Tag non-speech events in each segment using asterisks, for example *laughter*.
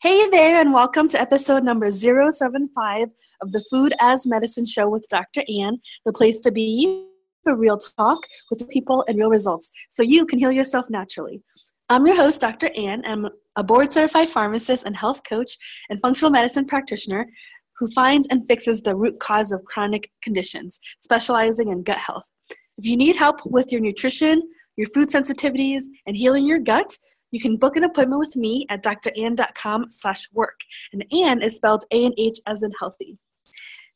Hey there, and welcome to episode number 075 of the Food as Medicine Show with Dr. Anh, the place to be for real talk with people and real results so you can heal yourself naturally. I'm your host, Dr. Anh. I'm a board certified pharmacist and health coach and functional medicine practitioner who finds and fixes the root cause of chronic conditions, specializing in gut health. If you need help with your nutrition, your food sensitivities, and healing your gut, you can book an appointment with me at dranh.com slash work. And Anh is spelled A-N-H as in healthy.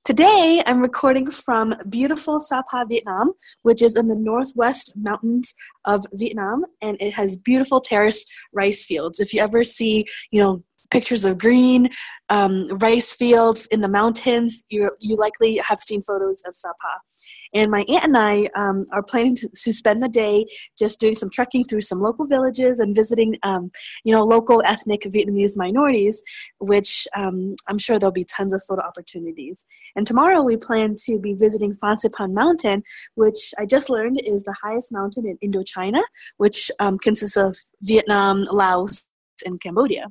Today, I'm recording from beautiful Sapa, Vietnam, which is in the northwest mountains of Vietnam, and it has beautiful terraced rice fields. If you ever see, you know, pictures of green um, rice fields in the mountains. You, you likely have seen photos of Sapa. And my aunt and I um, are planning to, to, spend the day just doing some trekking through some local villages and visiting, um, you know, local ethnic Vietnamese minorities, which um, I'm sure there'll be tons of photo opportunities. And tomorrow we plan to be visiting Phan Mountain, which I just learned is the highest mountain in Indochina, which um, consists of Vietnam, Laos, and Cambodia.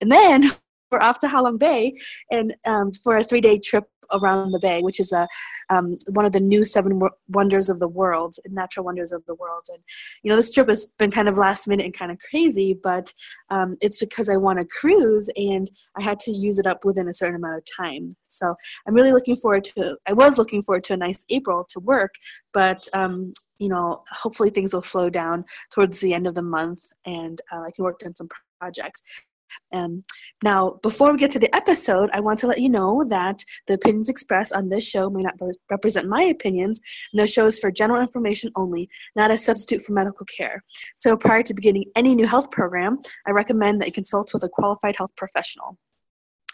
And then *laughs* we're off to Halong Bay and um, for a three-day trip around the bay, which is a um, one of the new seven wonders of the world, natural wonders of the world. And you know, this trip has been kind of last minute and kind of crazy, but um, it's because I want to cruise and I had to use it up within a certain amount of time. So I'm really looking forward to. I was looking forward to a nice April to work, but um, you know, hopefully things will slow down towards the end of the month and uh, I can work on some projects. Um, now, before we get to the episode, I want to let you know that the opinions expressed on this show may not represent my opinions, and the show is for general information only, not a substitute for medical care. So, prior to beginning any new health program, I recommend that you consult with a qualified health professional.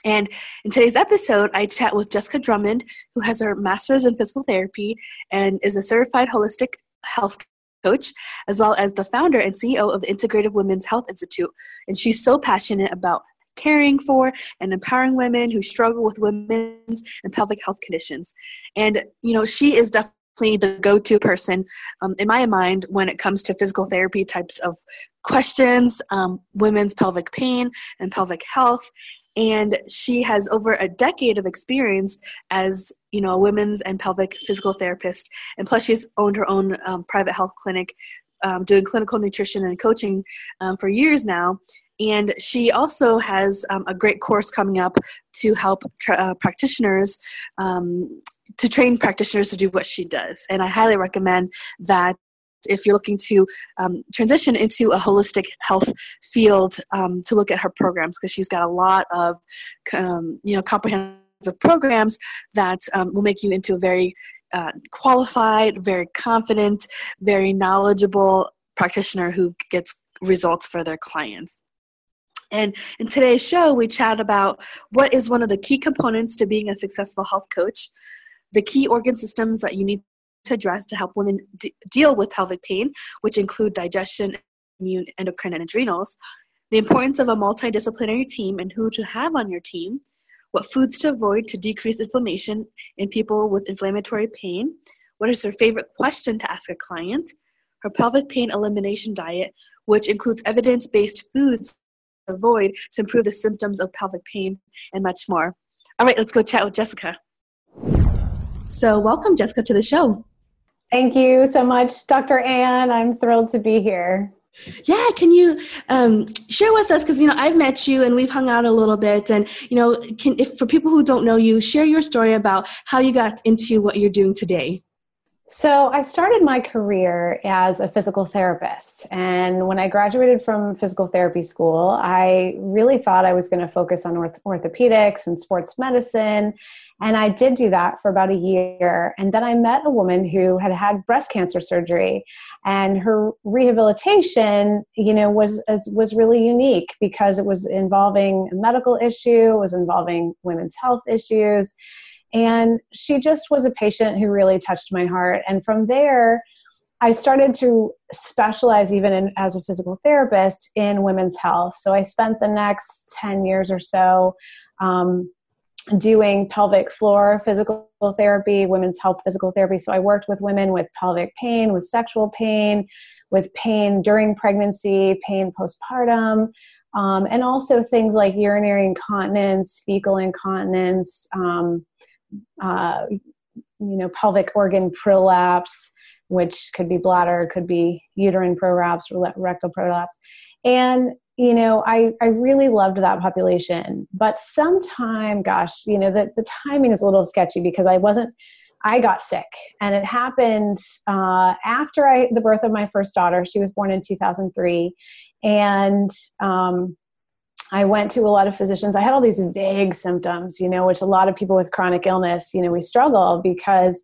And in today's episode, I chat with Jessica Drummond, who has her master's in physical therapy and is a certified holistic health coach, as well as the founder and CEO of the Integrative Women's Health Institute. And she's so passionate about caring for and empowering women who struggle with women's and pelvic health conditions. And, you know, she is definitely the go-to person um, in my mind when it comes to physical therapy types of questions um, women's pelvic pain and pelvic health and she has over a decade of experience as you know a women's and pelvic physical therapist. And plus she's owned her own um, private health clinic um, doing clinical nutrition and coaching um, for years now. And she also has um, a great course coming up to help tra- uh, practitioners um, to train practitioners to do what she does. And i highly recommend that if you're looking to um, transition into a holistic health field um, to look at her programs because she's got a lot of um, you know comprehensive programs that um, will make you into a very uh, qualified very confident very knowledgeable practitioner who gets results for their clients. And in today's show, we chat about what is one of the key components to being a successful health coach, the key organ systems that you need to address to help women d- deal with pelvic pain, which include digestion, immune, endocrine, and adrenals, the importance of a multidisciplinary team and who to have on your team, what foods to avoid to decrease inflammation in people with inflammatory pain, what is her favorite question to ask a client, her pelvic pain elimination diet, which includes evidence based foods to avoid to improve the symptoms of pelvic pain, and much more. All right, let's go chat with Jessica. So, welcome, Jessica, to the show. Thank you so much, Dr. Anh. I'm thrilled to be here. Yeah, can you um, share with us? Because you know I've met you and we've hung out a little bit, and you know, can if for people who don't know you, share your story about how you got into what you're doing today. So, I started my career as a physical therapist. And when I graduated from physical therapy school, I really thought I was going to focus on orth- orthopedics and sports medicine. And I did do that for about a year. And then I met a woman who had had breast cancer surgery. And her rehabilitation, you know, was, was really unique because it was involving a medical issue, was involving women's health issues and she just was a patient who really touched my heart. And from there, I started to specialize even in, as a physical therapist in women's health. So I spent the next 10 years or so um, doing pelvic floor physical therapy, women's health physical therapy. So I worked with women with pelvic pain, with sexual pain, with pain during pregnancy, pain postpartum, um, and also things like urinary incontinence, fecal incontinence, um, uh, you know, pelvic organ prolapse, which could be bladder, could be uterine prolapse, rectal prolapse. And you know, I, I really loved that population. But sometime, gosh, you know, the, the timing is a little sketchy because I wasn't, I got sick. And it happened uh, after I, the birth of my first daughter. She was born in 2003. And um, I went to a lot of physicians. I had all these vague symptoms, you know, which a lot of people with chronic illness, you know, we struggle because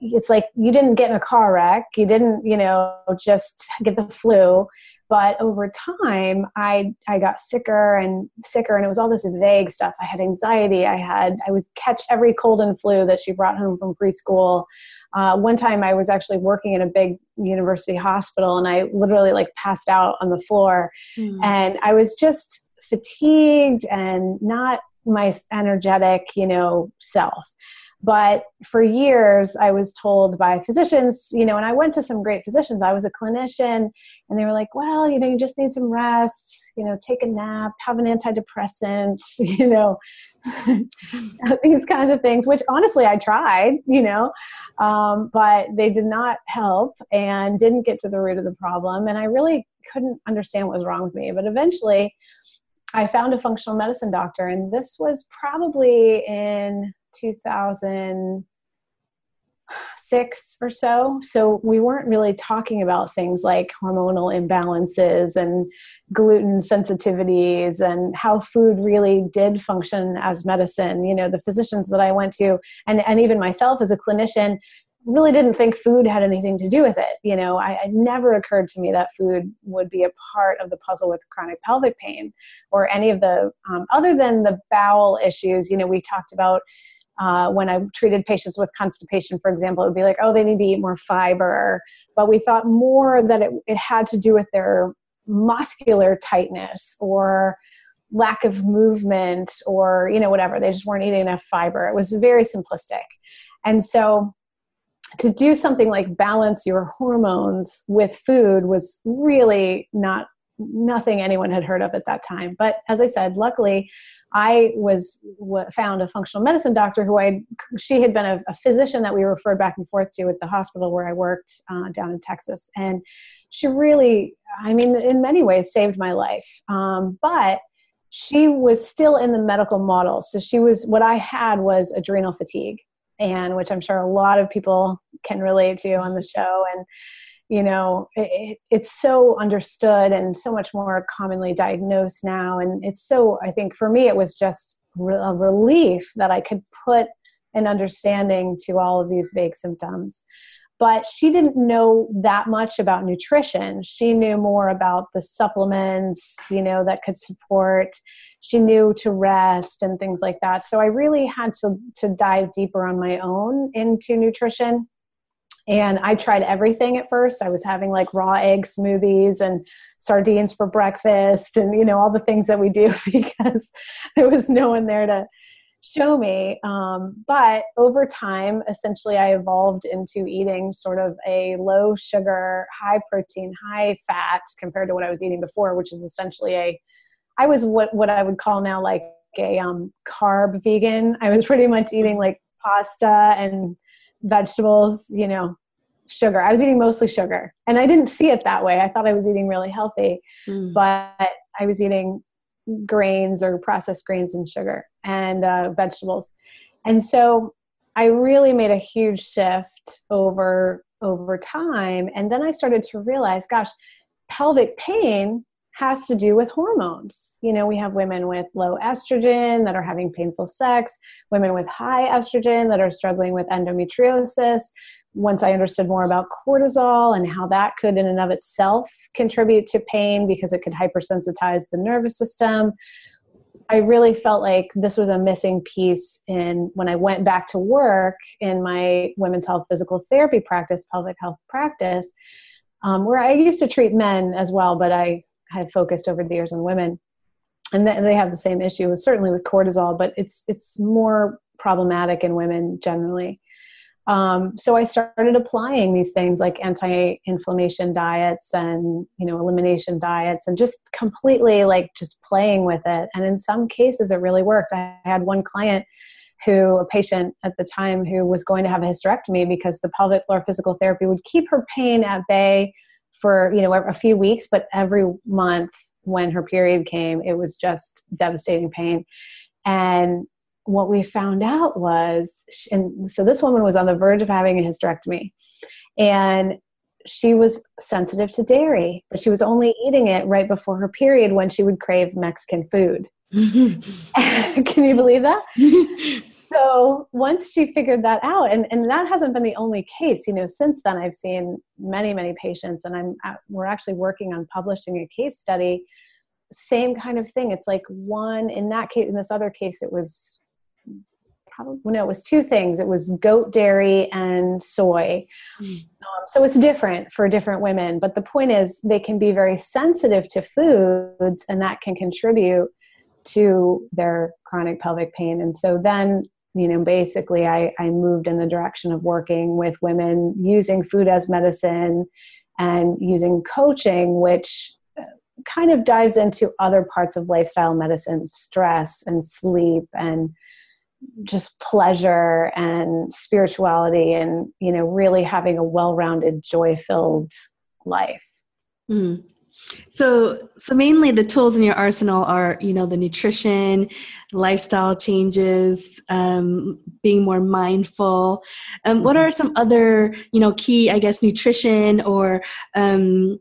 it's like you didn't get in a car wreck, you didn't, you know, just get the flu. But over time i i got sicker and sicker and it was all this vague stuff. I had anxiety. I had i would catch every cold and flu that she brought home from preschool. Uh, one time i was actually working in a big university hospital and i literally like passed out on the floor. Mm. and i was just fatigued and not my energetic you know self but for years, I was told by physicians, you know, and I went to some great physicians. I was a clinician, and they were like, well, you know, you just need some rest, you know, take a nap, have an antidepressant, *laughs* you know, *laughs* these kinds of things, which honestly I tried, you know, um, but they did not help and didn't get to the root of the problem. And I really couldn't understand what was wrong with me. But eventually, I found a functional medicine doctor, and this was probably in 2006 or so. So we weren't really talking about things like hormonal imbalances and gluten sensitivities and how food really did function as medicine. You know, the physicians that I went to, and, and even myself as a clinician, really didn't think food had anything to do with it. You know, I, it never occurred to me that food would be a part of the puzzle with chronic pelvic pain or any of the, um, other than the bowel issues. You know, we talked about uh, when I treated patients with constipation, for example, it would be like, oh, they need to eat more fiber. But we thought more that it, it had to do with their muscular tightness or lack of movement or, you know, whatever. They just weren't eating enough fiber. It was very simplistic. And so to do something like balance your hormones with food was really not nothing anyone had heard of at that time. But as I said, luckily, I was found a functional medicine doctor who I she had been a, a, physician that we referred back and forth to at the hospital where I worked uh, down in Texas, and she really, I mean, in many ways, saved my life. Um, but she was still in the medical model, so she was what I had was adrenal fatigue, and which I'm sure a lot of people can relate to on the mm-hmm. show, and you know it, it's so understood and so much more commonly diagnosed now. And it's so i think for me it was just a relief that i could put an understanding to all of these vague symptoms. But she didn't know that much about nutrition. She knew more about the supplements you know that could support she knew to rest and things like that so i really had to to dive deeper on my own into nutrition and I tried everything at first. I was having like raw egg smoothies and sardines for breakfast and, you know, all the things that we do *laughs* because there was no one there to show me. Um, but over time, essentially, I evolved into eating sort of a low sugar, high protein, high fat compared to what I was eating before, which is essentially a, I was what, what I would call now like a um, carb vegan. I was pretty much eating like pasta and vegetables, you know, sugar. I was eating mostly sugar. And I didn't see it that way. I thought I was eating really healthy, mm. but I was eating grains or processed grains and sugar and uh, vegetables. And so I really made a huge shift over over time and then I started to realize gosh, pelvic pain has to do with hormones. You know, we have women with low estrogen that are having painful sex, women with high estrogen that are struggling with endometriosis. Once I understood more about cortisol and how that could, in and of itself, contribute to pain because it could hypersensitize the nervous system, I really felt like this was a missing piece in when I went back to work in my women's health physical therapy practice, pelvic health practice, um, where I used to treat men as well, but I had focused over the years on women. and they have the same issue, certainly with cortisol, but it's it's more problematic in women generally. Um, so I started applying these things like anti-inflammation diets and you know elimination diets, and just completely like just playing with it. And in some cases, it really worked. I had one client who a patient at the time who was going to have a hysterectomy because the pelvic floor physical therapy would keep her pain at bay for you know a few weeks but every month when her period came it was just devastating pain. And what we found out was and so this woman was on the verge of having a hysterectomy. And she was sensitive to dairy but she was only eating it right before her period when she would crave mexican food. *laughs* *laughs* Can you believe that *laughs* so once she figured that out and, and that hasn't been the only case you know since then i've seen many many patients and i'm we're actually working on publishing a case study. Same kind of thing. It's like one in that case in this other case it was probably no it was two things. It was goat dairy and soy. Mm. um, so it's different for different women but the point is they can be very sensitive to foods and that can contribute to their chronic pelvic pain. And so then you know basically I, I moved in the direction of working with women using food as medicine and using coaching which uh, kind of dives into other parts of lifestyle medicine stress and sleep and just pleasure and spirituality and you know really having a well-rounded joy-filled life mm. So, so mainly the tools in your arsenal are, you know, the nutrition, lifestyle changes, um, being more mindful. Um, what are some other, you know, key, I guess, nutrition or um,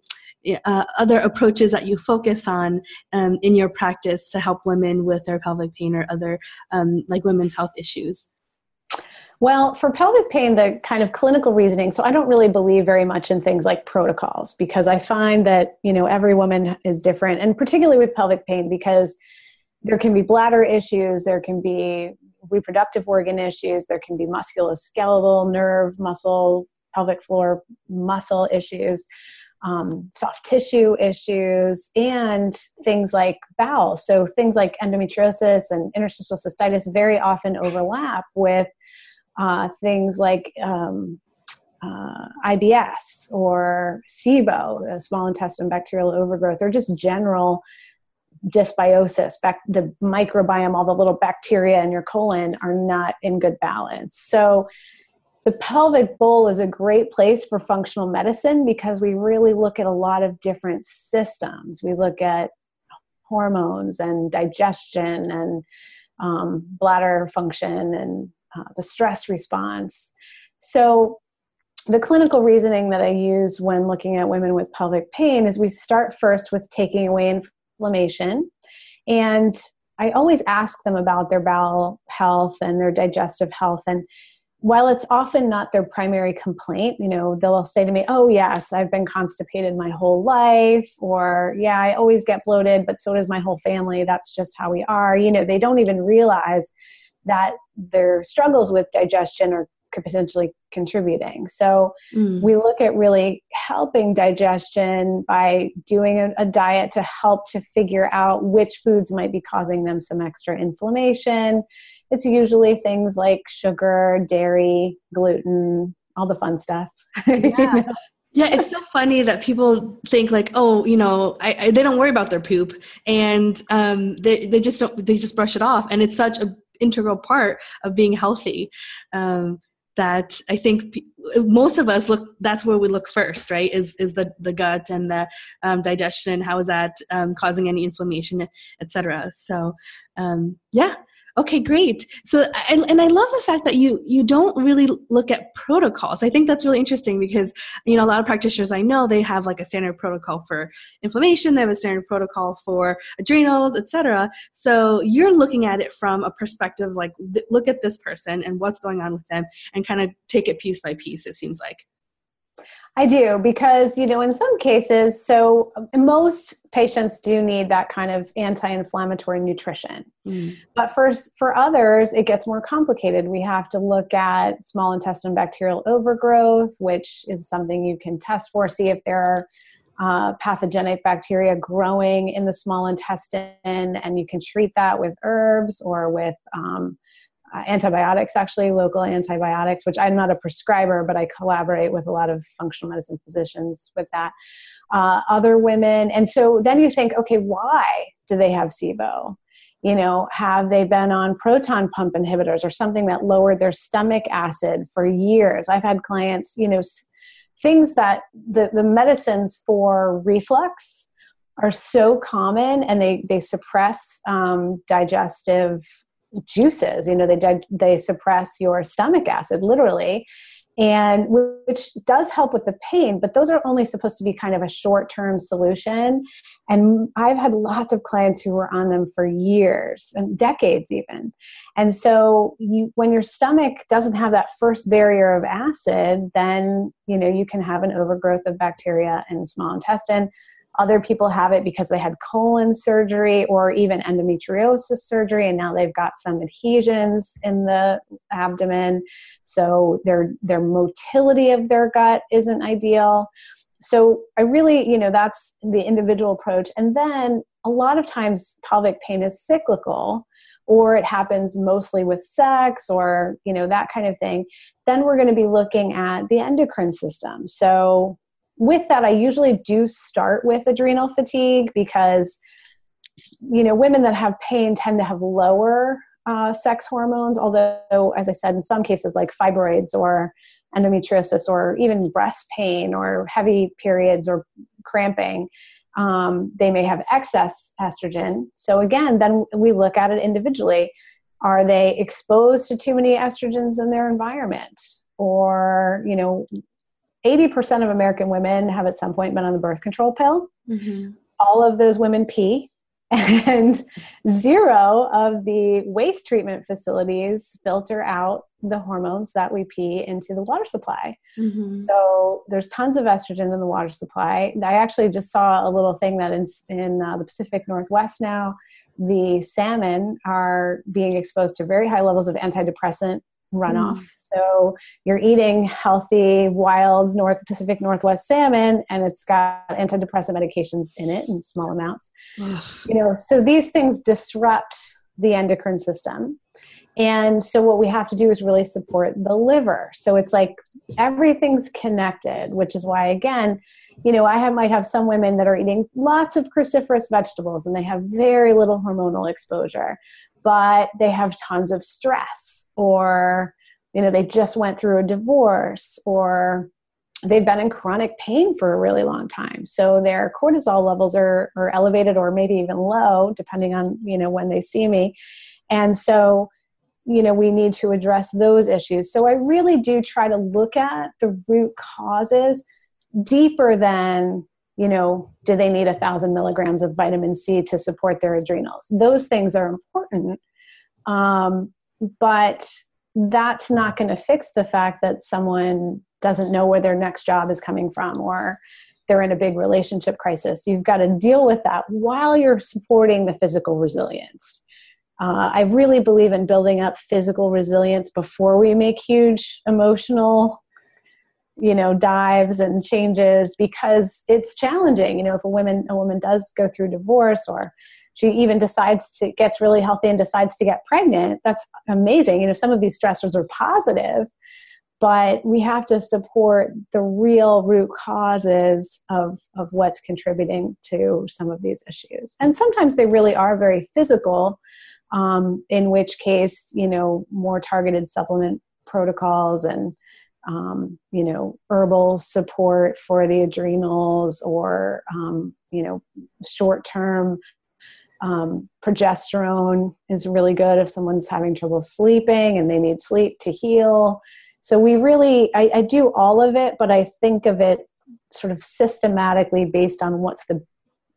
uh, other approaches that you focus on um, in your practice to help women with their pelvic pain or other, um, like, women's health issues? Well, for pelvic pain, the kind of clinical reasoning, so I don't really believe very much in things like protocols because I find that, you know, every woman is different, and particularly with pelvic pain because there can be bladder issues, there can be reproductive organ issues, there can be musculoskeletal, nerve, muscle, pelvic floor muscle issues. Um, soft tissue issues and things like bowel. So things like endometriosis and interstitial cystitis very often overlap with uh, things like um, uh, IBS or SIBO, small intestine bacterial overgrowth, or just general dysbiosis, back, the microbiome, all the little bacteria in your colon are not in good balance. So, the pelvic bowl is a great place for functional medicine because we really look at a lot of different systems. We look at hormones and digestion and um, bladder function and uh, the stress response. So, the clinical reasoning that I use when looking at women with pelvic pain is we start first with taking away inflammation. And I always ask them about their bowel health and their digestive health. And while it's often not their primary complaint, you know, they'll say to me, Oh, yes, I've been constipated my whole life, or Yeah, I always get bloated, but so does my whole family. That's just how we are. You know, they don't even realize that their struggles with digestion are potentially contributing. So mm. we look at really helping digestion by doing a, a, diet to help to figure out which foods might be causing them some extra inflammation. It's usually things like sugar, dairy, gluten, all the fun stuff. *laughs* Yeah. you know? Yeah, it's so funny that people think like, oh, you know, I, I, they don't worry about their poop, and um, they they just don't they just brush it off, and it's such a integral part of being healthy. Um, that I think most of us look. That's where we look first, right? Is is the the gut and the um, digestion? How is that um, causing any inflammation, etc. So, um, yeah, Okay, great. So, and, and I love the fact that you you don't really look at protocols. I think that's really interesting because you know a lot of practitioners I know they have like a standard protocol for inflammation, they have a standard protocol for adrenals, etc. So you're looking at it from a perspective like th- look at this person and what's going on with them, and kind of take it piece by piece. It seems like. I do because, you know, in some cases, so most patients do need that kind of anti inflammatory nutrition. Mm. But for, for others, it gets more complicated. We have to look at small intestine bacterial overgrowth, which is something you can test for, see if there are uh, pathogenic bacteria growing in the small intestine, and you can treat that with herbs or with um, uh, antibiotics, actually, local antibiotics, which I'm not a prescriber, but I collaborate with a lot of functional medicine physicians with that. Uh, other women, and so then you think, okay, why do they have SIBO? You know, have they been on proton pump inhibitors or something that lowered their stomach acid for years? I've had clients, you know, things that the, the medicines for reflux are so common and they, they suppress um, digestive juices you know they they suppress your stomach acid literally and which does help with the pain but those are only supposed to be kind of a short term solution. And i've had lots of clients who were on them for years and decades even. And so you when your stomach doesn't have that first barrier of acid then you know you can have an overgrowth of bacteria in small intestine other people have it because they had colon surgery or even endometriosis surgery, and now they've got some adhesions in the abdomen. So their their motility of their gut isn't ideal. So I really, you know, that's the individual approach. And then a lot of times pelvic pain is cyclical or it happens mostly with sex or you know that kind of thing then we're going to be looking at the endocrine system so with that, I usually do start with adrenal fatigue because, you know, women that have pain tend to have lower uh, sex hormones, although, as I said, in some cases like fibroids or endometriosis or even breast pain or heavy periods or cramping, um, they may have excess estrogen. So, again, then we look at it individually. Are they exposed to too many estrogens in their environment? Or, you know, 80% of American women have at some point been on the birth control pill. Mm-hmm. All of those women pee, *laughs* and zero of the waste treatment facilities filter out the hormones that we pee into the water supply. Mm-hmm. So there's tons of estrogen in the water supply. I actually just saw a little thing that in, in uh, the Pacific Northwest now, the salmon are being exposed to very high levels of antidepressant runoff. Mm. So you're eating healthy, wild North Pacific Northwest salmon, and it's got antidepressant medications in it in small amounts. you know, so these things disrupt the endocrine system. And so what we have to do is really support the liver. So it's like everything's connected, which is why again, you know, I have, might have some women that are eating lots of cruciferous vegetables and they have very little hormonal exposure but they have tons of stress or you know they just went through a divorce or they've been in chronic pain for a really long time. So their cortisol levels are, are elevated or maybe even low depending on you know when they see me. And so you know we need to address those issues. So i really do try to look at the root causes deeper than you know, do they need a thousand milligrams of vitamin C to support their adrenals? Those things are important. Um, but that's not going to fix the fact that someone doesn't know where their next job is coming from or they're in a big relationship crisis. You've got to deal with that while you're supporting the physical resilience. Uh, I really believe in building up physical resilience before we make huge emotional you know dives and changes because it's challenging. You know if a woman a woman does go through divorce or she even decides to gets really healthy and decides to get pregnant that's amazing. You know some of these stressors are positive but we have to support the real root causes of, of what's contributing to some of these issues. And sometimes they really are very physical um, in which case you know more targeted supplement protocols and um, you know, herbal support for the adrenals or, um, you know, short term um, progesterone is really good if someone's having trouble sleeping and they need sleep to heal. So we really, I, I do all of it, but I think of it sort of systematically based on what's the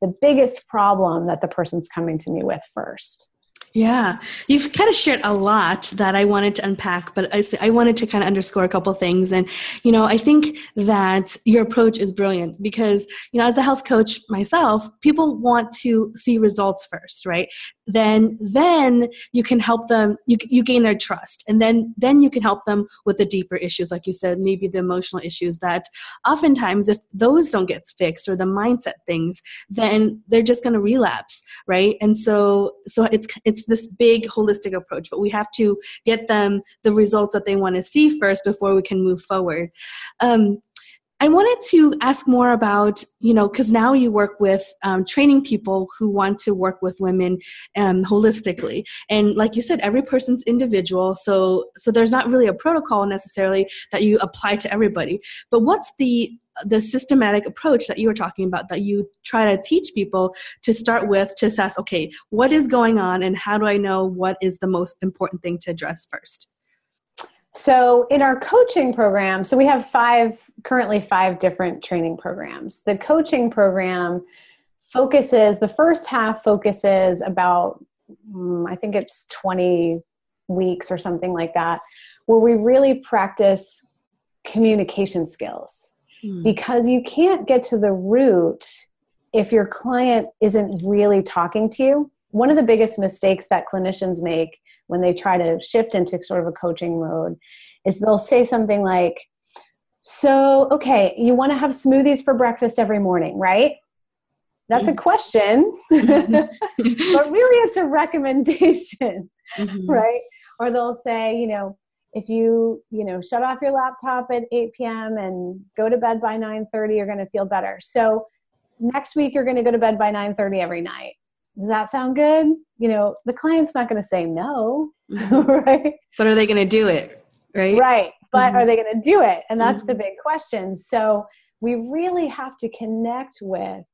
the biggest problem that the person's coming to me with first. Yeah, you've kind of shared a lot that I wanted to unpack, but I, I wanted to kind of underscore a couple things. And, you know, I think that your approach is brilliant because, you know, as a health coach myself, people want to see results first, right? Then then you can help them you, you gain their trust. And then then you can help them with the deeper issues like you said maybe the emotional issues that oftentimes if those don't get fixed or the mindset things then they're just going to relapse right? And so so it's it's this big holistic approach but we have to get them the results that they want to see first before we can move forward. Um, I wanted to ask more about, you know, because now you work with um, training people who want to work with women um, holistically, and like you said, every person's individual, so so there's not really a protocol necessarily that you apply to everybody. But what's the the systematic approach that you were talking about that you try to teach people to start with to assess, okay, what is going on, and how do I know what is the most important thing to address first? So, in our coaching program, so we have five, currently five different training programs. The coaching program focuses, the first half focuses about, um, I think it's 20 weeks or something like that, where we really practice communication skills. Mm. Because you can't get to the root if your client isn't really talking to you. One of the biggest mistakes that clinicians make when they try to shift into sort of a coaching mode is they'll say something like, So, okay, you want to have smoothies for breakfast every morning, right? That's a mm-hmm. question, mm-hmm. but really it's a recommendation, mm-hmm. right? Or they'll say, you know, if you you know shut off your laptop at 8 p.m and go to bed by 9.30 you're going to feel better so next week you're going to go to bed by 9.30 every night does that sound good? You know, the client's not going to say no, mm-hmm. *laughs* right? But are they going to do it? Right. Right. But mm-hmm. are they going to do it? And that's mm-hmm. the big question. So we really have to connect with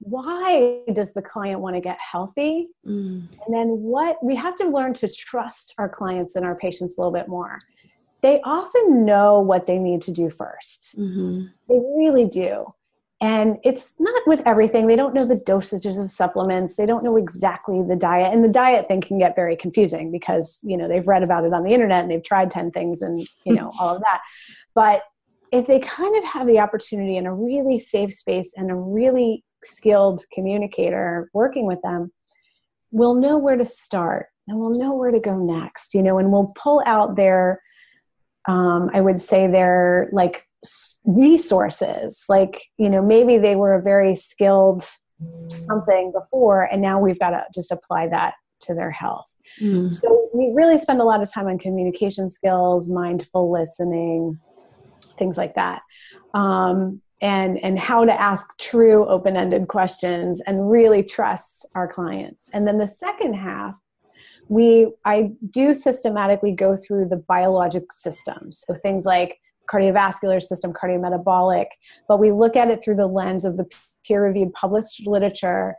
why does the client want to get healthy? Mm. And then what we have to learn to trust our clients and our patients a little bit more. They often know what they need to do 1st mm-hmm. They really do and it's not with everything. They don't know the dosages of supplements. They don't know exactly the diet. And the diet thing can get very confusing because you know they've read about it on the internet and they've tried 10 things and you know all of that. But if they kind of have the opportunity in a really safe space and a really skilled communicator working with them we'll know where to start and we'll know where to go next you know and we'll pull out their um, i would say their like resources. Like you know maybe they were a very skilled something before and now we've got to just apply that to their health. Mm. so we really spend a lot of time on communication skills mindful listening things like that. Um, and and how to ask true open-ended questions and really trust our clients. And then the second half we i do systematically go through the biologic systems. So things like cardiovascular system, cardiometabolic, but we look at it through the lens of the peer reviewed published literature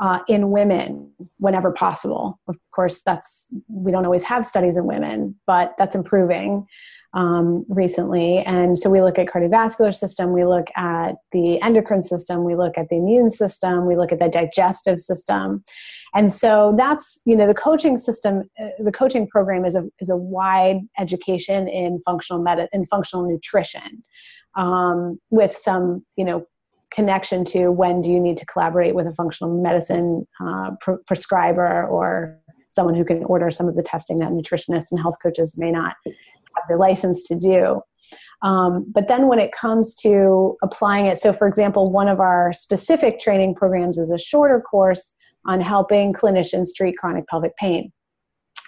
uh, in women whenever possible. Of course, that's we don't always have studies in women, but that's improving um, recently. And so we look at cardiovascular system, we look at the endocrine system, we look at the immune system, we look at the digestive system. And so that's, you know, the coaching system, uh, the coaching program is a, is a wide education in functional med- in functional nutrition um, with some, you know, connection to when do you need to collaborate with a functional medicine uh, pr- prescriber or someone who can order some of the testing that nutritionists and health coaches may not have the license to do. Um, but then when it comes to applying it, so for example, one of our specific training programs is a shorter course on helping clinicians treat chronic pelvic pain.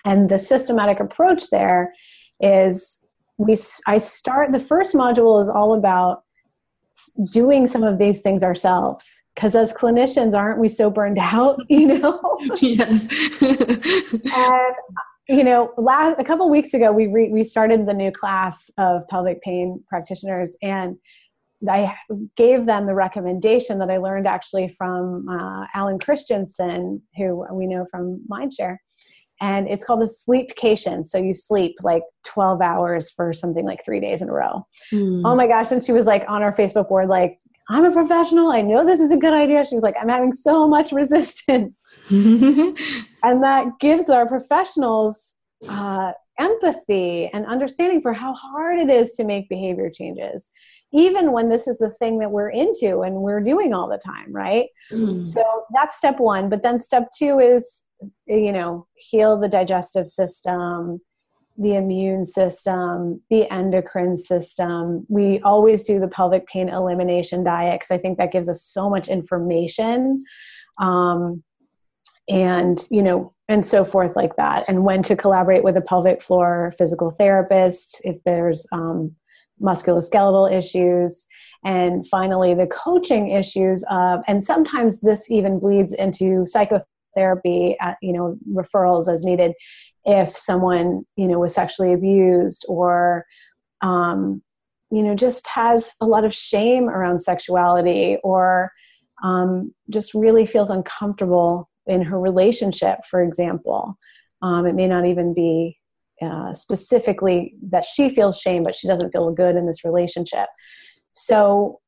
And the systematic approach there is we I start the first module is all about doing some of these things ourselves because as clinicians aren't we so burned *laughs* out you know yes *laughs* and you know last a couple weeks ago we re, we started the new class of pelvic pain practitioners and I gave them the recommendation that I learned actually from uh, Alan Christianson, who we know from Mindshare. And it's called a sleepcation. So you sleep like 12 hours for something like three days in a row. Mm. Oh my gosh. And she was like on our Facebook board, like, I'm a professional. I know this is a good idea. She was like, I'm having so much *laughs* resistance. *laughs* and that gives our professionals uh, empathy and understanding for how hard it is to make behavior changes, even when this is the thing that we're into and we're doing all the time, right? Mm. So that's step one. But then step two is you know, heal the digestive system, the immune system, the endocrine system. We always do the pelvic pain elimination diet because I think that gives us so much information. Um, and you know and so forth like that and when to collaborate with a pelvic floor physical therapist if there's um, musculoskeletal issues and finally the coaching issues of and sometimes this even bleeds into psychotherapy at, you know referrals as needed if someone you know was sexually abused or um, you know just has a lot of shame around sexuality or um, just really feels uncomfortable in her relationship, for example. Um, it may not even be uh, specifically that she feels shame, but she doesn't feel good in this relationship. So,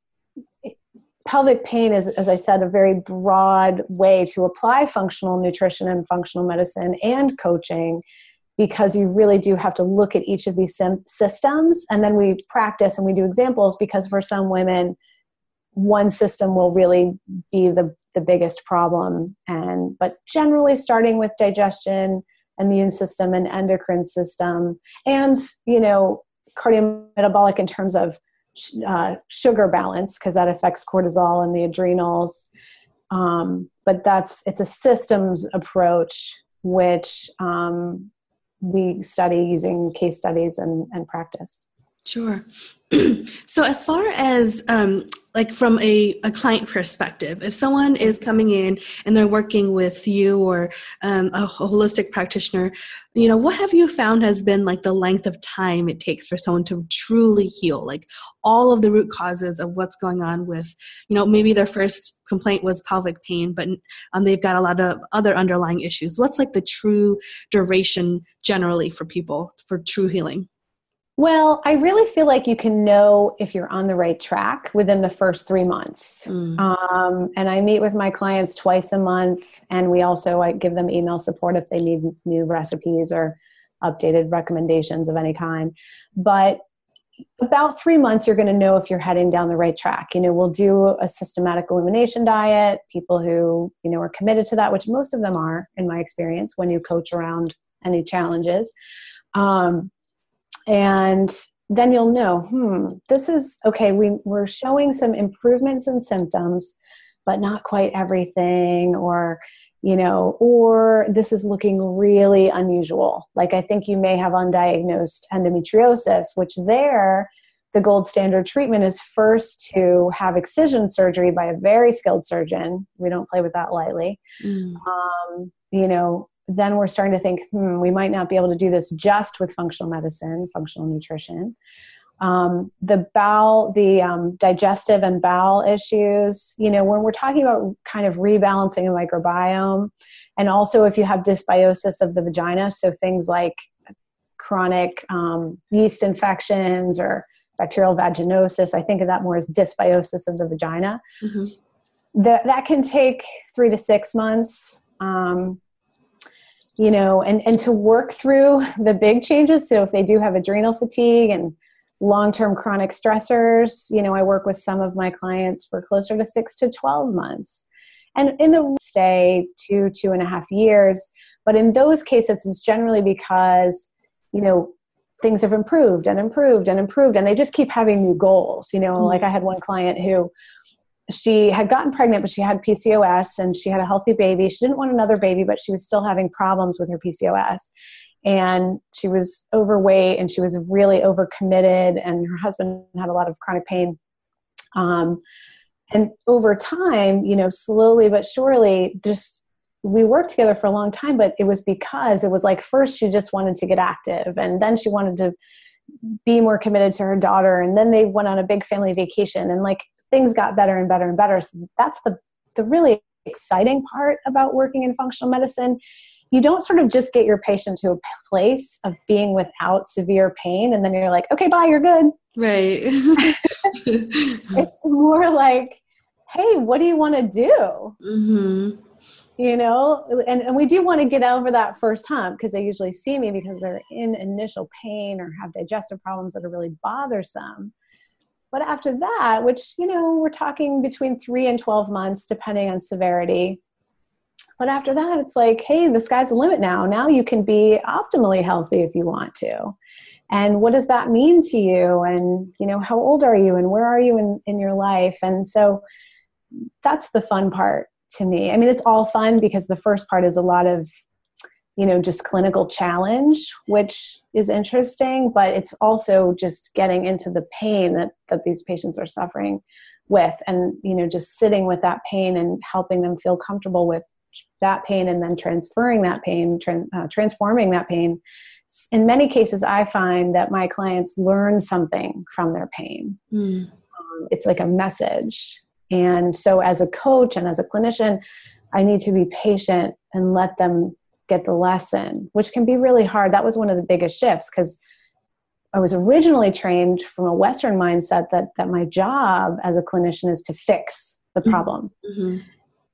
pelvic pain is, as I said, a very broad way to apply functional nutrition and functional medicine and coaching because you really do have to look at each of these systems. And then we practice and we do examples because for some women one system will really be the, the biggest problem. And but generally starting with digestion immune system and endocrine system and you know cardiometabolic in terms of uh, sugar balance because that affects cortisol and the adrenals. Um, but that's it's a systems approach which um, we study using case studies and, and practice Sure. *clears throat* so, as far as um, like from a, a client perspective, if someone is coming in and they're working with you or um, a holistic practitioner, you know, what have you found has been like the length of time it takes for someone to truly heal, like all of the root causes of what's going on with, you know, maybe their first complaint was pelvic pain, but um, they've got a lot of other underlying issues. What's like the true duration generally for people for true healing? Well, I really feel like you can know if you're on the right track within the first three months. Mm. Um, and I meet with my clients twice a month, and we also I give them email support if they need new recipes or updated recommendations of any kind. But about three months, you're going to know if you're heading down the right track. You know, we'll do a systematic elimination diet. People who you know are committed to that, which most of them are, in my experience, when you coach around any challenges. Um, and then you'll know hmm this is okay we, we're showing some improvements in symptoms but not quite everything or you know or this is looking really unusual. Like i think you may have undiagnosed endometriosis which there the gold standard treatment is first to have excision surgery by a very skilled surgeon. We don't play with that lightly. Mm. um, you know then we're starting to think, hmm, we might not be able to do this just with functional medicine, functional nutrition. Um, the bowel, the um, digestive and bowel issues, you know, when we're talking about kind of rebalancing a microbiome, and also if you have dysbiosis of the vagina, so things like chronic um, yeast infections or bacterial vaginosis, I think of that more as dysbiosis of the vagina. Mm-hmm. That, that can take three to six months. Um, you know, and, and to work through the big changes. So if they do have adrenal fatigue and long-term chronic stressors, you know, I work with some of my clients for closer to six to 12 months. And in the stay two, two and a half years. But in those cases, it's generally because, you know, things have improved and improved and improved and they just keep having new goals. You know, mm-hmm. like I had one client who she had gotten pregnant, but she had PCOS and she had a healthy baby. She didn't want another baby, but she was still having problems with her PCOS. And she was overweight and she was really overcommitted, and her husband had a lot of chronic pain. Um, and over time, you know, slowly but surely, just we worked together for a long time, but it was because it was like first she just wanted to get active, and then she wanted to be more committed to her daughter, and then they went on a big family vacation, and like things got better and better and better. So that's the the really exciting part about working in functional medicine. You don't sort of just get your patient to a place of being without severe pain and then you're like, okay, bye, you're good. Right. *laughs* it's more like, hey, what do you want to do? Mm-hmm. You know, and, and we do want to get over that first hump because they usually see me because they're in initial pain or have digestive problems that are really bothersome. But after that, which, you know, we're talking between three and 12 months, depending on severity, But after that, it's like, hey, the sky's the limit now. Now you can be optimally healthy if you want to. And what does that mean to you? And, you know, how old are you and where are you in, in your life? And so that's the fun part to me. I mean, it's all fun because the first part is a lot of, you know, just clinical challenge, which is interesting, but it's also just getting into the pain that, that these patients are suffering with and, you know, just sitting with that pain and helping them feel comfortable with that pain and then transferring that pain, uh, transforming that pain. In many cases, I find that my clients learn something from their pain. Mm. Um, it's like a message and so, as a coach and as a clinician, I need to be patient and let them get the lesson, which can be really hard. That was one of the biggest shifts because I was originally trained from a Western mindset that, that my job as a clinician is to fix the mm-hmm. problem. Mm-hmm.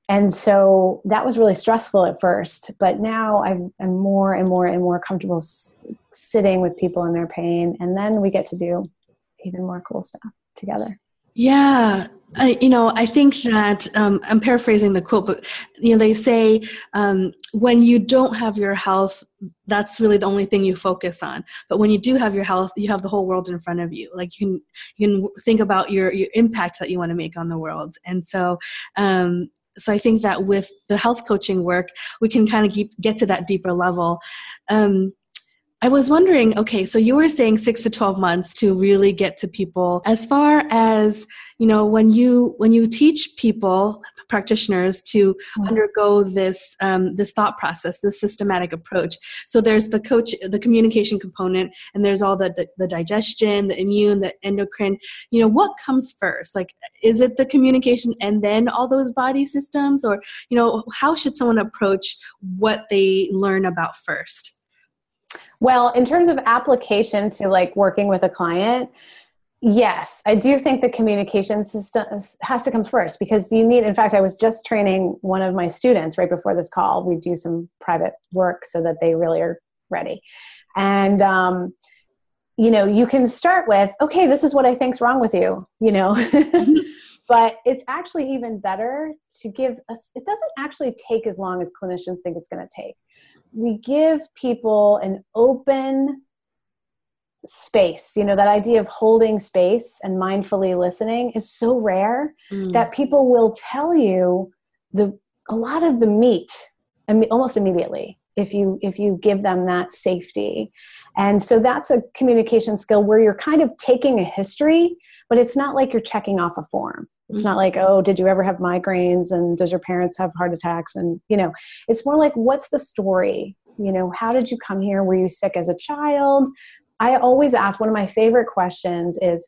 And so that was really stressful at first, but now I'm, I'm more and more and more comfortable s- sitting with people in their pain. And then we get to do even more cool stuff together. Yeah, I, you know, I think that um, I'm paraphrasing the quote, but you know, they say um, when you don't have your health, that's really the only thing you focus on. But when you do have your health, you have the whole world in front of you. Like you can you can think about your your impact that you want to make on the world. And so, um, so I think that with the health coaching work, we can kind of keep, get to that deeper level. Um, I was wondering, okay, so you were saying 6 to 12 months to really get to people. As far as, you know, when you when you teach people practitioners to mm-hmm. undergo this um, this thought process, this systematic approach. So there's the coach the communication component and there's all the, the the digestion, the immune, the endocrine. You know, what comes first? Like is it the communication and then all those body systems or, you know, how should someone approach what they learn about first? Well, in terms of application to like working with a client, yes, I do think the communication system has to come first because you need, in fact, I was just training one of my students right before this call. We do some private work so that they really are ready. And, um, you know, you can start with, okay, this is what I think's wrong with you, you know. *laughs* but it's actually even better to give us it doesn't actually take as long as clinicians think it's going to take we give people an open space you know that idea of holding space and mindfully listening is so rare mm. that people will tell you the a lot of the meat almost immediately if you if you give them that safety and so that's a communication skill where you're kind of taking a history but it's not like you're checking off a form it's not like, oh, did you ever have migraines and does your parents have heart attacks? And, you know, it's more like, what's the story? You know, how did you come here? Were you sick as a child? I always ask one of my favorite questions is,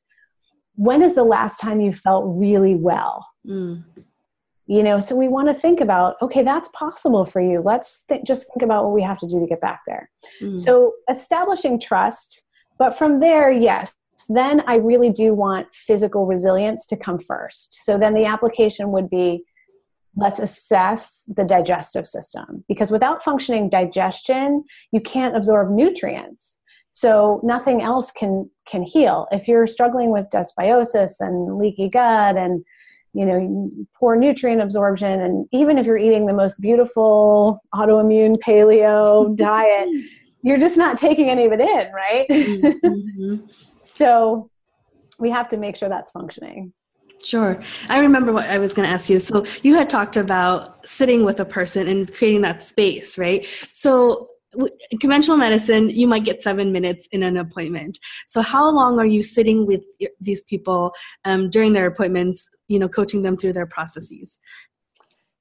when is the last time you felt really well? Mm. You know, so we want to think about, okay, that's possible for you. Let's th- just think about what we have to do to get back there. Mm. So establishing trust, but from there, yes, then I really do want physical resilience to come first. So then the application would be let's assess the digestive system because without functioning digestion, you can't absorb nutrients. So nothing else can can heal. If you're struggling with dysbiosis and leaky gut and you know poor nutrient absorption and even if you're eating the most beautiful autoimmune paleo *laughs* diet you're just not taking any of it in right mm-hmm. So we have to make sure that's functioning. Sure. I remember what I was going to ask you. So you had talked about sitting with a person and creating that space, right? So conventional medicine, you might get seven minutes in an appointment. So how long are you sitting with these people um, during their appointments? You know, coaching them through their processes.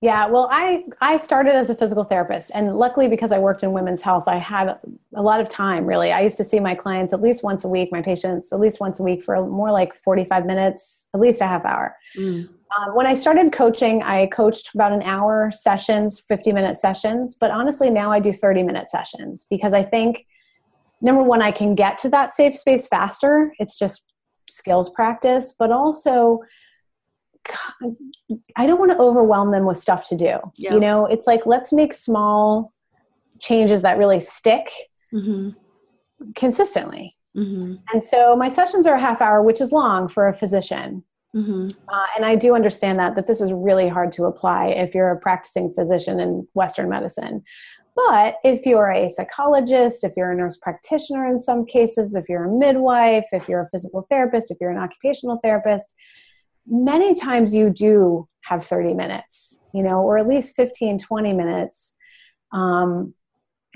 Yeah, well, I I started as a physical therapist, and luckily because I worked in women's health, I had a lot of time. Really, I used to see my clients at least once a week, my patients at least once a week for more like forty five minutes, at least a half hour. Mm. Um, when I started coaching, I coached about an hour sessions, fifty minute sessions. But honestly, now I do thirty minute sessions because I think number one, I can get to that safe space faster. It's just skills practice, but also I don't want to overwhelm them with stuff to do. You know, it's like let's make small changes that really stick mm-hmm. consistently. Mm-hmm. And so my sessions are a half hour, which is long for a physician. Mm-hmm. Uh, and I do understand that that this is really hard to apply if you're a practicing physician in Western medicine. But if you're a psychologist, if you're a nurse practitioner in some cases, if you're a midwife, if you're a physical therapist, if you're an occupational therapist, many times you do have 30 minutes, you know, or at least 15, 20 minutes. Um,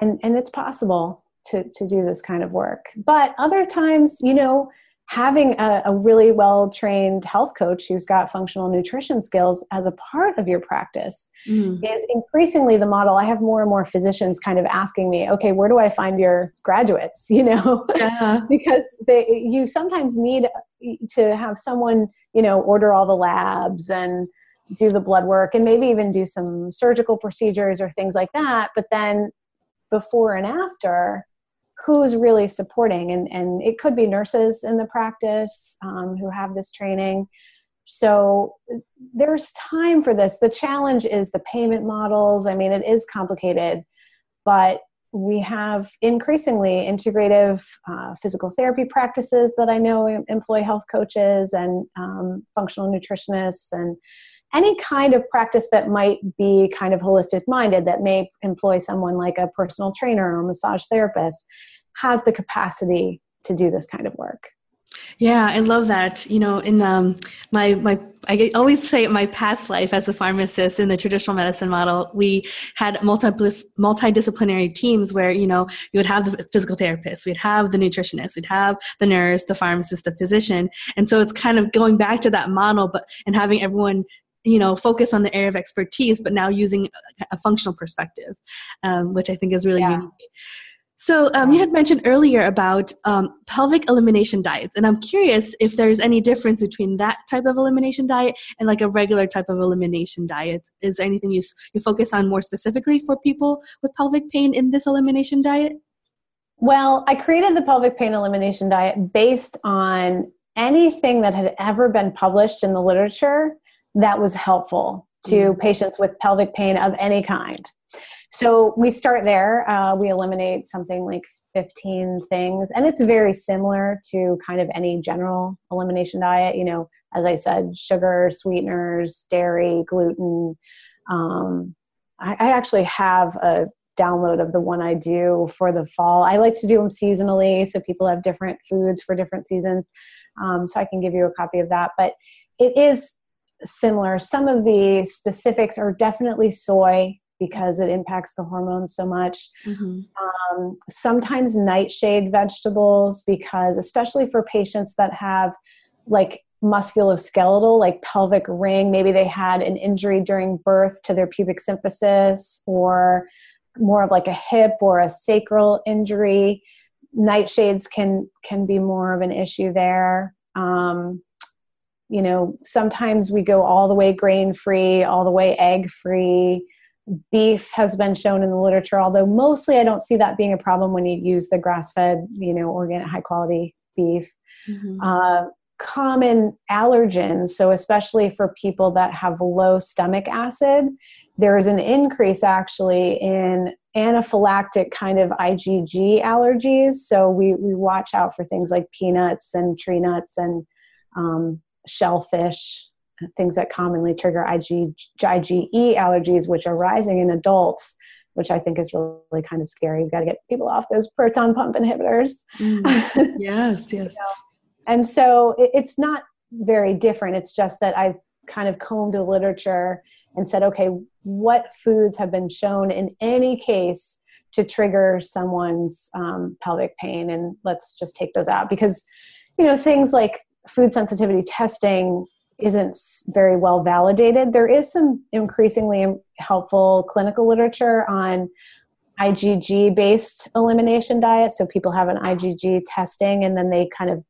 and, and it's possible to, to do this kind of work. But other times, you know, having a, a really well trained health coach who's got functional nutrition skills as a part of your practice mm. is increasingly the model. I have more and more physicians kind of asking me, okay, where do I find your graduates? *laughs* You know, yeah. *laughs* because they, you sometimes need to have someone, you know, order all the labs and do the blood work and maybe even do some surgical procedures or things like that. But then before and after, who's really supporting and, and it could be nurses in the practice um, who have this training. So there's time for this. The challenge is the payment models. I mean it is complicated but we have increasingly integrative uh, physical therapy practices that i know employ health coaches and um, functional nutritionists and any kind of practice that might be kind of holistic minded that may employ someone like a personal trainer or massage therapist has the capacity to do this kind of work. Yeah, I love that. You know, in um, my my, I always say my past life as a pharmacist in the traditional medicine model, we had multi multidisciplinary teams where you know you would have the physical therapist, we'd have the nutritionist, we'd have the nurse, the pharmacist, the physician, and so it's kind of going back to that model, but and having everyone you know focus on the area of expertise, but now using a, functional perspective, um, which I think is really yeah. unique. So um, you had mentioned earlier about um, pelvic elimination diets, and I'm curious if there's any difference between that type of elimination diet and like a regular type of elimination diet. Is there anything you you focus on more specifically for people with pelvic pain in this elimination diet? Well, I created the pelvic pain elimination diet based on anything that had ever been published in the literature that was helpful to mm. patients with pelvic pain of any kind. So we start there. Uh, we eliminate something like 15 things, and it's very similar to kind of any general elimination diet. You know, as I said, sugar, sweeteners, dairy, gluten. Um, I, I actually have a download of the one I do for the fall. I like to do them seasonally, so people have different foods for different seasons. Um, so I can give you a copy of that. But it is similar. Some of the specifics are definitely soy because it impacts the hormones so much. Mm-hmm. Um, sometimes nightshade vegetables, because especially for patients that have like musculoskeletal, like pelvic ring, maybe they had an injury during birth to their pubic symphysis or more of like a hip or a sacral injury. Nightshades can can be more of an issue there. Um, you know, sometimes we go all the way grain free, all the way egg free beef has been shown in the literature although mostly i don't see that being a problem when you use the grass-fed you know organic high quality beef. Mm-hmm. uh, common allergens so especially for people that have low stomach acid there is an increase actually in anaphylactic kind of igg allergies. So we, we watch out for things like peanuts and tree nuts and um, shellfish things that commonly trigger IG, IgE allergies, which are rising in adults, which I think is really kind of scary. You've got to get people off those proton pump inhibitors. Mm. *laughs* Yes, yes. you know? And so it, it's not very different. It's just that I've kind of combed the literature and said, okay, what foods have been shown in any case to trigger someone's um, pelvic pain? And let's just take those out because, you know, things like food sensitivity testing isn't very well validated. There is some increasingly helpful clinical literature on IgG based elimination diet. So people have an IgG testing and then they kind of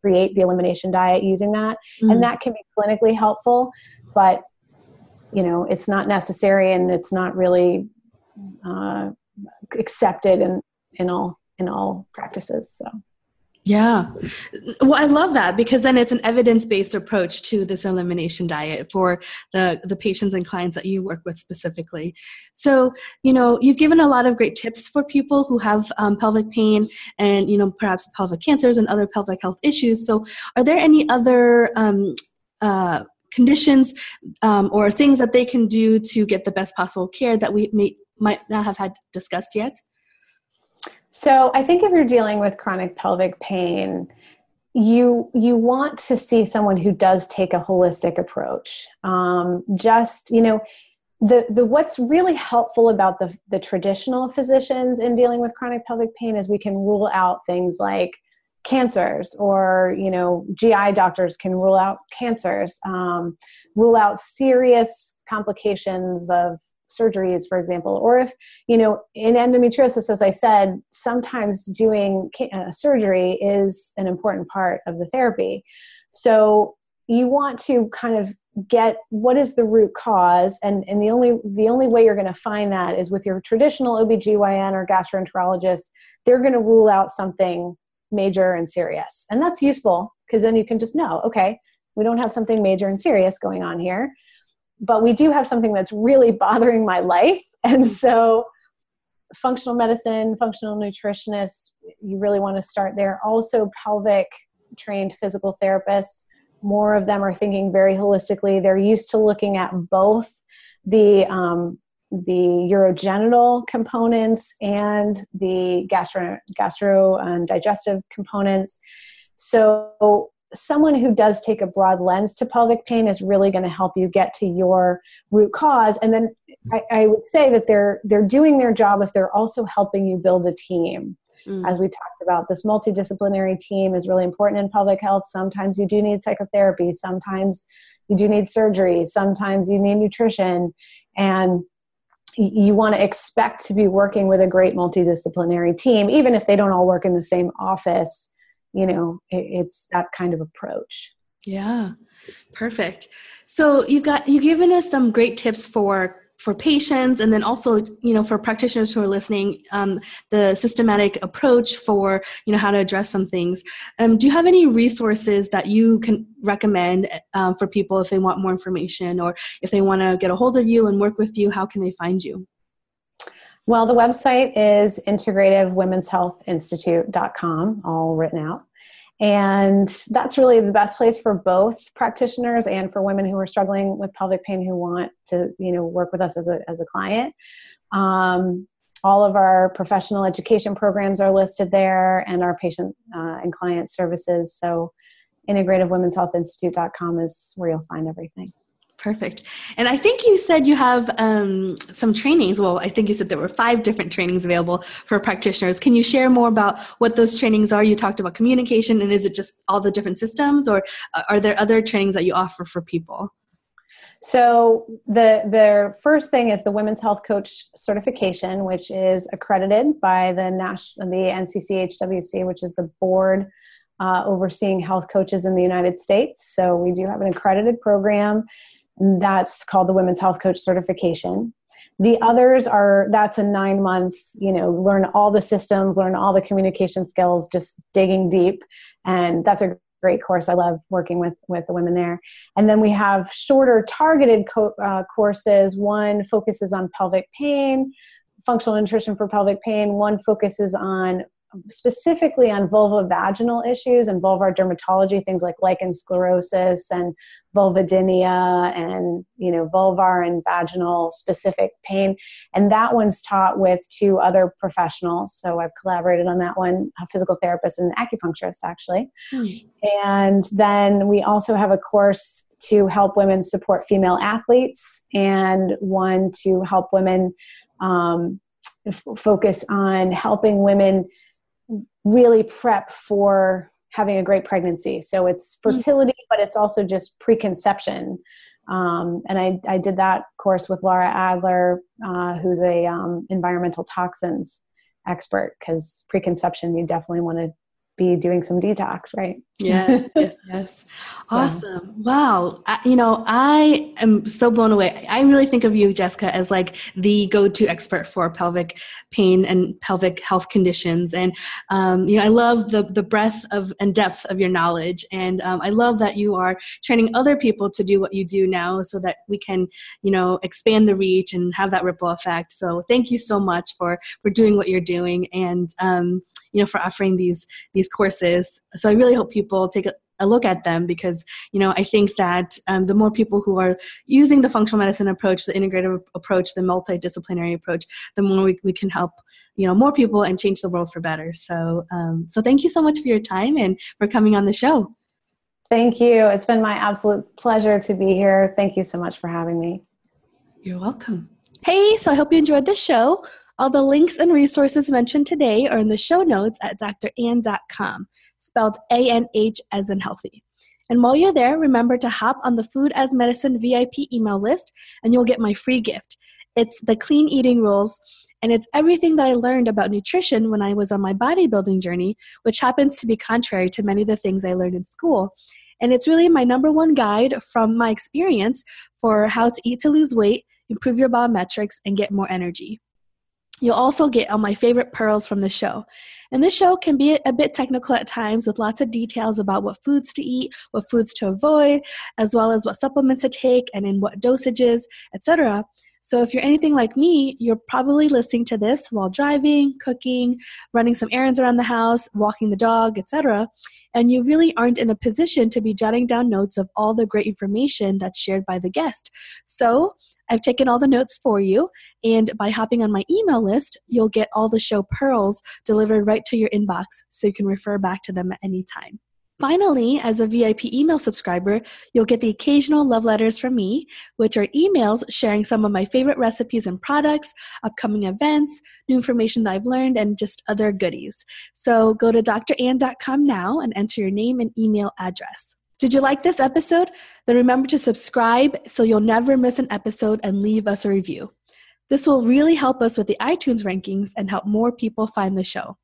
create the elimination diet using that. Mm-hmm. And that can be clinically helpful, but you know, it's not necessary and it's not really uh, accepted in, in all in all practices. So yeah. Well, I love that because then it's an evidence-based approach to this elimination diet for the, the patients and clients that you work with specifically. So, you know, you've given a lot of great tips for people who have um, pelvic pain and, you know, perhaps pelvic cancers and other pelvic health issues. So are there any other um, uh, conditions um, or things that they can do to get the best possible care that we may, might not have had discussed yet? So I think if you're dealing with chronic pelvic pain, you you want to see someone who does take a holistic approach. Um, just you know, the the what's really helpful about the the traditional physicians in dealing with chronic pelvic pain is we can rule out things like cancers or you know gi doctors can rule out cancers um, rule out serious complications of surgeries for example or if you know in endometriosis as i said sometimes doing uh, surgery is an important part of the therapy. So you want to kind of get what is the root cause? And, and the only the only way you're going to find that is with your traditional OBGYN or gastroenterologist. They're going to rule out something major and serious. And that's useful because then you can just know, okay, we don't have something major and serious going on here, but we do have something that's really bothering my life. *laughs* And so, functional medicine, functional nutritionists, you really want to start there. Also, pelvic trained physical therapists, more of them are thinking very holistically. They're used to looking at both the um, the urogenital components and the gastro, gastro and digestive components. So, someone who does take a broad lens to pelvic pain is really going to help you get to your root cause. And then I, I, would say that they're they're doing their job if they're also helping you build a team. Mm. As we talked about, this multidisciplinary team is really important in public health. Sometimes you do need psychotherapy, sometimes you do need surgery, sometimes you need nutrition. And you want to expect to be working with a great multidisciplinary team even if they don't all work in the same office you know it, it's that kind of approach. Yeah perfect. So you've got you've given us some great tips for for patients and then also you know for practitioners who are listening um, the systematic approach for you know how to address some things. Um, do you have any resources that you can recommend um, for people if they want more information or if they want to get a hold of you and work with you how can they find you well the website is integrativewomenshealthinstitute.com all written out. And that's really the best place for both practitioners and for women who are struggling with pelvic pain who want to you know work with us as a, as a client. Um, all of our professional education programs are listed there and our patient uh, and client services. So integrativewomenshealthinstitute.com is where you'll find everything Perfect. And I think you said you have um, some trainings. Well, I think you said there were five different trainings available for practitioners. Can you share more about what those trainings are? You talked about communication, and is it just all the different systems, or uh, are there other trainings that you offer for people? So the the first thing is the Women's Health Coach certification, which is accredited by the national the NCCHWC, which is the board uh, overseeing health coaches in the United States. So we do have an accredited program that's called the Women's Health Coach Certification. The others are that's a nine month, you know, learn all the systems, learn all the communication skills, just digging deep. And that's a great course. I love working with with the women there. And then we have shorter targeted co- uh, courses. One focuses on pelvic pain, functional nutrition for pelvic pain. One focuses on specifically on vulvovaginal issues and vulvar dermatology, things like lichen sclerosis and vulvodynia and you know vulvar and vaginal specific pain. And that one's taught with two other professionals. So I've collaborated on that one, a physical therapist and an acupuncturist actually. Hmm. And then we also have a course to help women support female athletes and one to help women um, f- focus on helping women really prep for having a great pregnancy. So it's mm. fertility, but it's also just preconception. Um, and I, I did that course with Laura Adler, uh, who's a um, environmental toxins expert, because preconception you definitely want to be doing some detox, right? Yes, *laughs* yes, yes. Awesome. Wow. I, you know, I am so blown away. I really think of you, Jessica, as like the go-to expert for pelvic pain and pelvic health conditions. And um, you know, I love the the breadth of and depth of your knowledge. And um, I love that you are training other people to do what you do now, so that we can, you know, expand the reach and have that ripple effect. So thank you so much for for doing what you're doing and um, you know for offering these these courses. So I really hope people take a look at them because you know I think that um, the more people who are using the functional medicine approach, the integrative approach, the multidisciplinary approach, the more we, we can help you know more people and change the world for better. So um, so thank you so much for your time and for coming on the show. Thank you. It's been my absolute pleasure to be here. Thank you so much for having me. You're welcome. Hey, so I hope you enjoyed this show. All the links and resources mentioned today are in the show notes at dranh.com, spelled A N H as in healthy. And while you're there, remember to hop on the Food as Medicine VIP email list and you'll get my free gift. It's the clean eating rules, and it's everything that I learned about nutrition when I was on my bodybuilding journey, which happens to be contrary to many of the things I learned in school. And it's really my number one guide from my experience for how to eat to lose weight, improve your biometrics, and get more energy. You'll also get all my favorite pearls from the show. And this show can be a bit technical at times with lots of details about what foods to eat, what foods to avoid, as well as what supplements to take and in what dosages, etc. So if you're anything like me, you're probably listening to this while driving, cooking, running some errands around the house, walking the dog, etc. And you really aren't in a position to be jotting down notes of all the great information that's shared by the guest. So I've taken all the notes for you, and by hopping on my email list, you'll get all the show pearls delivered right to your inbox so you can refer back to them at any time. Finally, as a VIP email subscriber, you'll get the occasional love letters from me, which are emails sharing some of my favorite recipes and products, upcoming events, new information that I've learned, and just other goodies. So go to dranh.com now and enter your name and email address. Did you like this episode? Then remember to subscribe so you'll never miss an episode and leave us a review. This will really help us with the iTunes rankings and help more people find the show.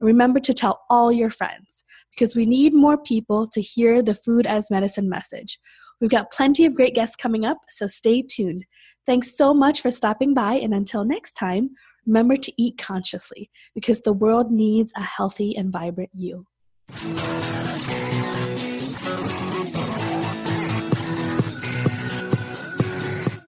Remember to tell all your friends because we need more people to hear the food as medicine message. We've got plenty of great guests coming up, so stay tuned. Thanks so much for stopping by, and until next time, remember to eat consciously because the world needs a healthy and vibrant you.